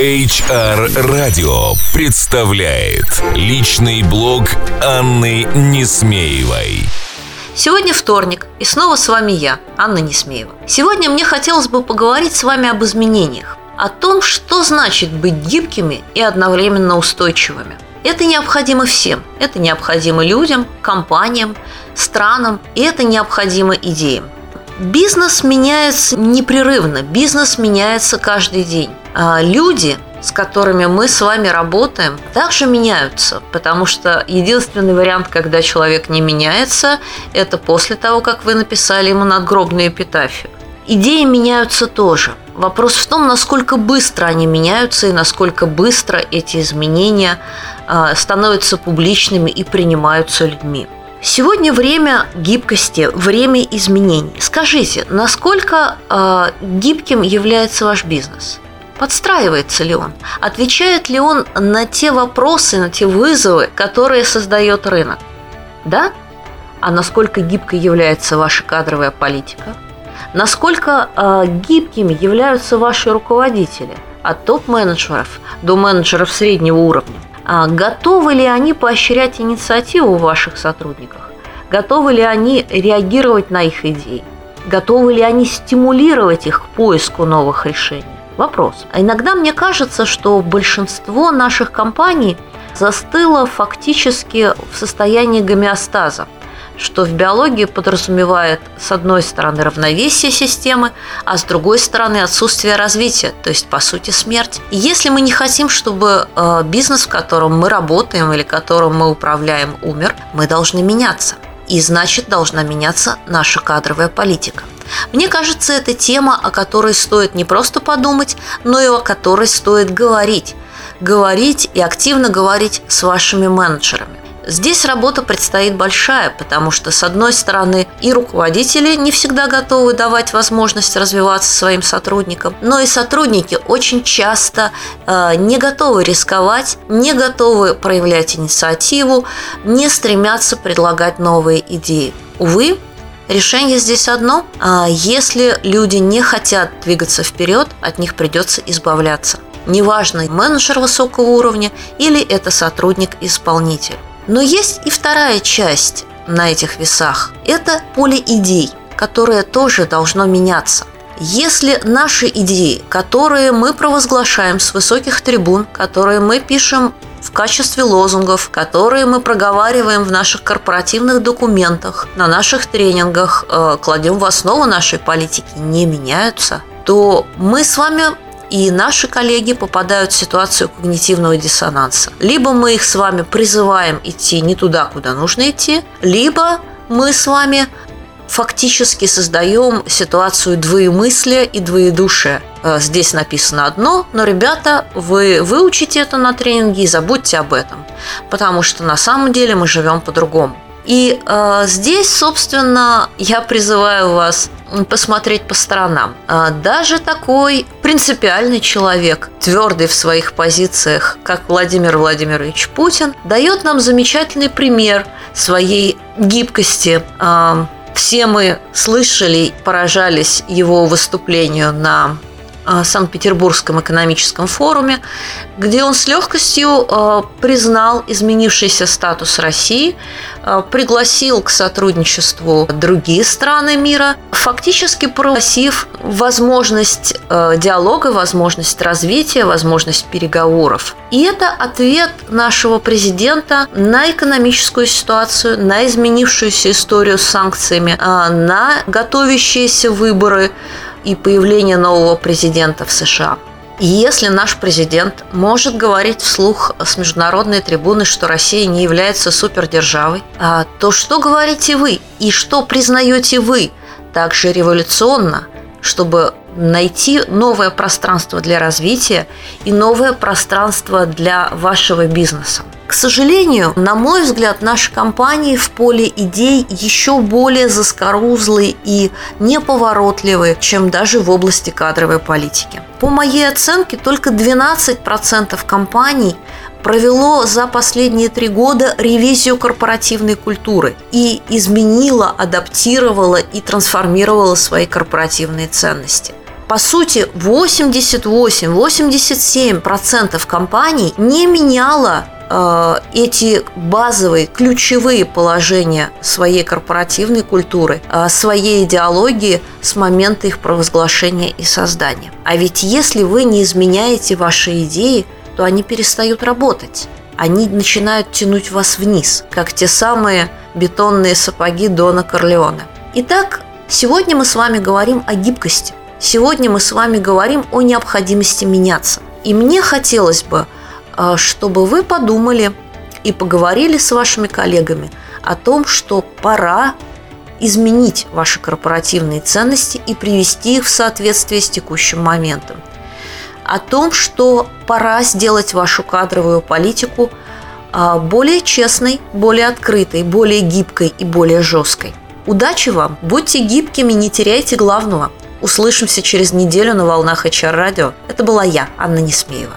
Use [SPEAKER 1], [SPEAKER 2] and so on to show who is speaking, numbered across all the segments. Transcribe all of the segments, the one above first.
[SPEAKER 1] HR Radio представляет личный блог Анны Несмеевой.
[SPEAKER 2] Сегодня вторник, и снова с вами я, Анна Несмеева. Сегодня мне хотелось бы поговорить с вами об изменениях, о том, что значит быть гибкими и одновременно устойчивыми. Это необходимо всем. Это необходимо людям, компаниям, странам, и это необходимо идеям. Бизнес меняется непрерывно, бизнес меняется каждый день. А люди, с которыми мы с вами работаем, также меняются, потому что единственный вариант, когда человек не меняется, это после того, как вы написали ему надгробную эпитафию. Идеи меняются тоже. Вопрос в том, насколько быстро они меняются и насколько быстро эти изменения а, становятся публичными и принимаются людьми. Сегодня время гибкости, время изменений. Скажите, насколько э, гибким является ваш бизнес? Подстраивается ли он? Отвечает ли он на те вопросы, на те вызовы, которые создает рынок? Да? А насколько гибкой является ваша кадровая политика? Насколько э, гибкими являются ваши руководители? От топ-менеджеров до менеджеров среднего уровня. А готовы ли они поощрять инициативу в ваших сотрудниках? Готовы ли они реагировать на их идеи? Готовы ли они стимулировать их к поиску новых решений? Вопрос. А иногда мне кажется, что большинство наших компаний застыло фактически в состоянии гомеостаза – что в биологии подразумевает с одной стороны равновесие системы, а с другой стороны отсутствие развития, то есть по сути смерть. И если мы не хотим, чтобы э, бизнес, в котором мы работаем или которым мы управляем, умер, мы должны меняться. И значит должна меняться наша кадровая политика. Мне кажется, это тема, о которой стоит не просто подумать, но и о которой стоит говорить. Говорить и активно говорить с вашими менеджерами. Здесь работа предстоит большая, потому что, с одной стороны, и руководители не всегда готовы давать возможность развиваться своим сотрудникам, но и сотрудники очень часто э, не готовы рисковать, не готовы проявлять инициативу, не стремятся предлагать новые идеи. Увы, Решение здесь одно. А если люди не хотят двигаться вперед, от них придется избавляться. Неважно, менеджер высокого уровня или это сотрудник-исполнитель. Но есть и вторая часть на этих весах. Это поле идей, которое тоже должно меняться. Если наши идеи, которые мы провозглашаем с высоких трибун, которые мы пишем в качестве лозунгов, которые мы проговариваем в наших корпоративных документах, на наших тренингах, э, кладем в основу нашей политики, не меняются, то мы с вами и наши коллеги попадают в ситуацию когнитивного диссонанса. Либо мы их с вами призываем идти не туда, куда нужно идти, либо мы с вами фактически создаем ситуацию двоемыслия и двоедушия. Э, здесь написано одно, но, ребята, вы выучите это на тренинге и забудьте об этом, потому что на самом деле мы живем по-другому. И э, здесь, собственно, я призываю вас посмотреть по сторонам. Э, даже такой принципиальный человек, твердый в своих позициях, как Владимир Владимирович Путин, дает нам замечательный пример своей гибкости. Э, все мы слышали, поражались его выступлению на Санкт-Петербургском экономическом форуме, где он с легкостью э, признал изменившийся статус России, э, пригласил к сотрудничеству другие страны мира, фактически пригласив возможность диалога, возможность развития, возможность переговоров. И это ответ нашего президента на экономическую ситуацию, на изменившуюся историю с санкциями, на готовящиеся выборы, и появление нового президента в США. И если наш президент может говорить вслух с международной трибуны, что Россия не является супердержавой, а, то что говорите вы и что признаете вы также революционно, чтобы найти новое пространство для развития и новое пространство для вашего бизнеса? К сожалению, на мой взгляд, наши компании в поле идей еще более заскорузлые и неповоротливые, чем даже в области кадровой политики. По моей оценке, только 12% компаний провело за последние три года ревизию корпоративной культуры и изменило, адаптировало и трансформировало свои корпоративные ценности. по сути, 88-87% компаний не меняло э, эти базовые, ключевые положения своей корпоративной культуры, э, своей идеологии с момента их провозглашения и создания. А ведь если вы не изменяете ваши идеи, то они перестают работать. Они начинают тянуть вас вниз, как те самые бетонные сапоги Дона Корлеона. Итак, сегодня мы с вами говорим о гибкости. Сегодня мы с вами говорим о необходимости меняться. И мне хотелось бы, э, чтобы вы подумали и поговорили с вашими коллегами о том, что пора изменить ваши корпоративные ценности и привести их в соответствие с текущим моментом о том, что пора сделать вашу кадровую политику а, более честной, более открытой, более гибкой и более жесткой. Удачи вам! Будьте гибкими, не теряйте главного. Услышимся через неделю на волнах HR радио. Это была я, Анна Несмеева.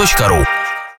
[SPEAKER 3] podfm.ru